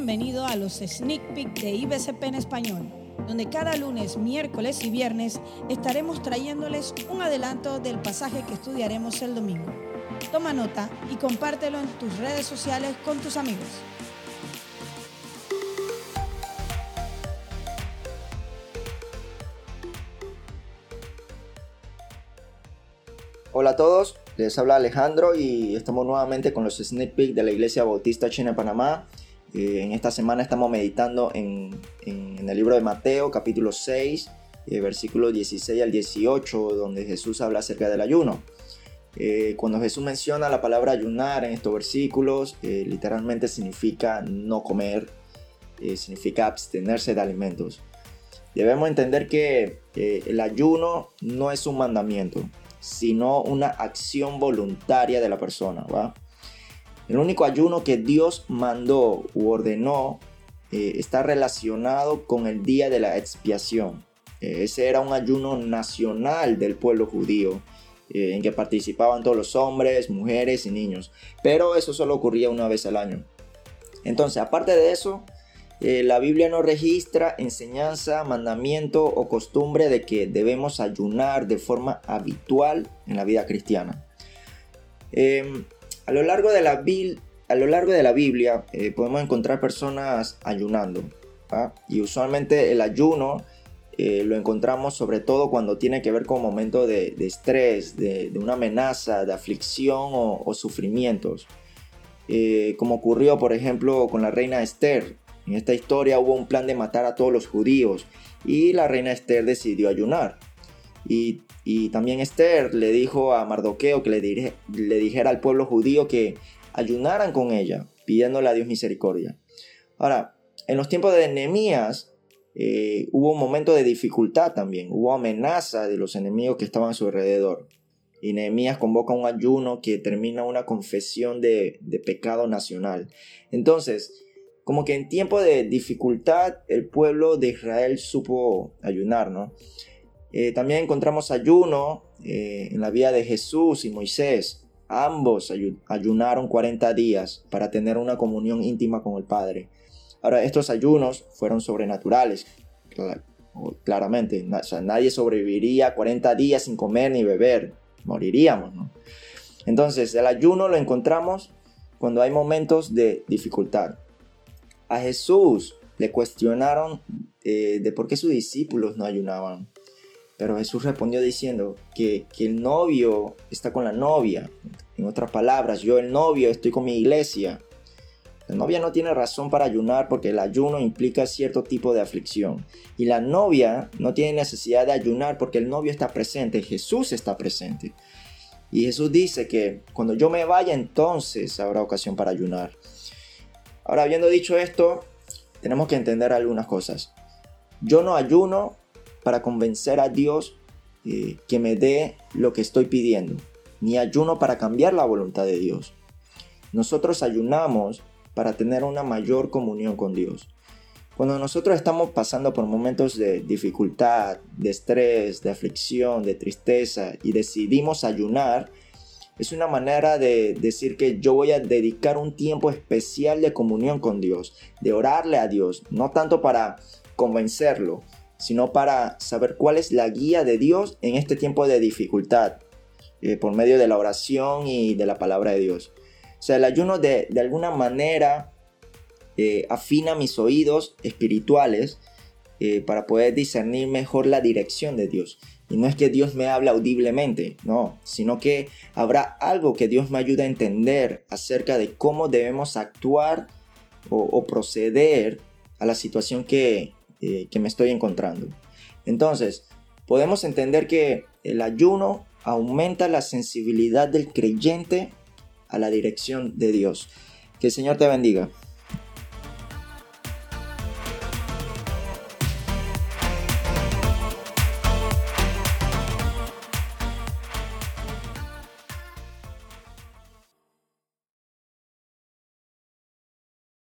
bienvenido a los Sneak Peek de IBCP en español, donde cada lunes, miércoles y viernes estaremos trayéndoles un adelanto del pasaje que estudiaremos el domingo. Toma nota y compártelo en tus redes sociales con tus amigos. Hola a todos, les habla Alejandro y estamos nuevamente con los sneak peek de la Iglesia Bautista China Panamá. Eh, en esta semana estamos meditando en, el libro de Mateo, capítulo 6, eh, versículos 16 al 18, donde Jesús habla acerca del ayuno. Eh, cuando Jesús menciona la palabra ayunar en estos versículos, literalmente significa no comer, significa abstenerse de alimentos. Debemos entender que el ayuno no es un mandamiento, sino una acción voluntaria de la persona. El único ayuno que Dios mandó u ordenó eh, está relacionado con el día de la expiación. Eh, ese era un ayuno nacional del pueblo judío, eh, en que participaban todos los hombres, mujeres y niños. Pero eso solo ocurría una vez al año. Entonces, aparte de eso, la Biblia no registra enseñanza, mandamiento o costumbre de que debemos ayunar de forma habitual en la vida cristiana. A, lo largo de la, de Biblia eh, podemos encontrar personas ayunando. Y usualmente el ayuno eh, lo encontramos sobre todo cuando tiene que ver con momentos de, estrés, de, una amenaza, de aflicción o, o sufrimientos. como ocurrió por ejemplo con la reina Esther, en esta historia hubo un plan de matar a todos los judíos y la reina Esther decidió ayunar. Y, también Esther le dijo a Mardoqueo que le, dijera al pueblo judío que ayunaran con ella, pidiéndole a Dios misericordia. Ahora, en los tiempos de Nehemías eh, hubo un momento de dificultad también, hubo amenaza de los enemigos que estaban a su alrededor. Y Nehemías convoca un ayuno que termina una confesión de, de pecado nacional. Entonces, como que en tiempo de dificultad el pueblo de Israel supo ayunar, ¿no? Eh, también encontramos ayuno eh, en la vida de Jesús y Moisés. Ambos ayunaron 40 días para tener una comunión íntima con el Padre. Ahora, estos ayunos fueron sobrenaturales, claramente. nadie sobreviviría 40 días sin comer ni beber. Moriríamos, ¿no? Entonces, el ayuno lo encontramos cuando hay momentos de dificultad. A Jesús le cuestionaron eh, de por qué sus discípulos no ayunaban. Pero Jesús respondió diciendo que, el novio está con la novia. En otras palabras, yo el novio estoy con mi iglesia. La novia no tiene razón para ayunar porque el ayuno implica cierto tipo de aflicción. Y la novia no tiene necesidad de ayunar porque el novio está presente, Jesús está presente. Y Jesús dice que cuando yo me vaya entonces habrá ocasión para ayunar. Ahora, habiendo dicho esto, tenemos que entender algunas cosas. Yo no ayuno para convencer a Dios eh, que me dé lo que estoy pidiendo, ni ayuno para cambiar la voluntad de Dios. Nosotros ayunamos para tener una mayor comunión con Dios. Cuando nosotros estamos pasando por momentos de dificultad, de estrés, de aflicción, de tristeza y decidimos ayunar, es una manera de decir que yo voy a dedicar un tiempo especial de comunión con Dios, de orarle a Dios, no tanto para convencerlo, sino para saber cuál es la guía de Dios en este tiempo de dificultad, eh, por medio de la oración y de la palabra de Dios. O sea, el ayuno de, alguna manera eh, afina mis oídos espirituales eh, para poder discernir mejor la dirección de Dios. Y no es que Dios me hable audiblemente, no, sino que habrá algo que Dios me ayude a entender acerca de cómo debemos actuar o, proceder a la situación que, eh, que me estoy encontrando. Entonces, podemos entender que el ayuno aumenta la sensibilidad del creyente a la dirección de Dios. Que el Señor te bendiga.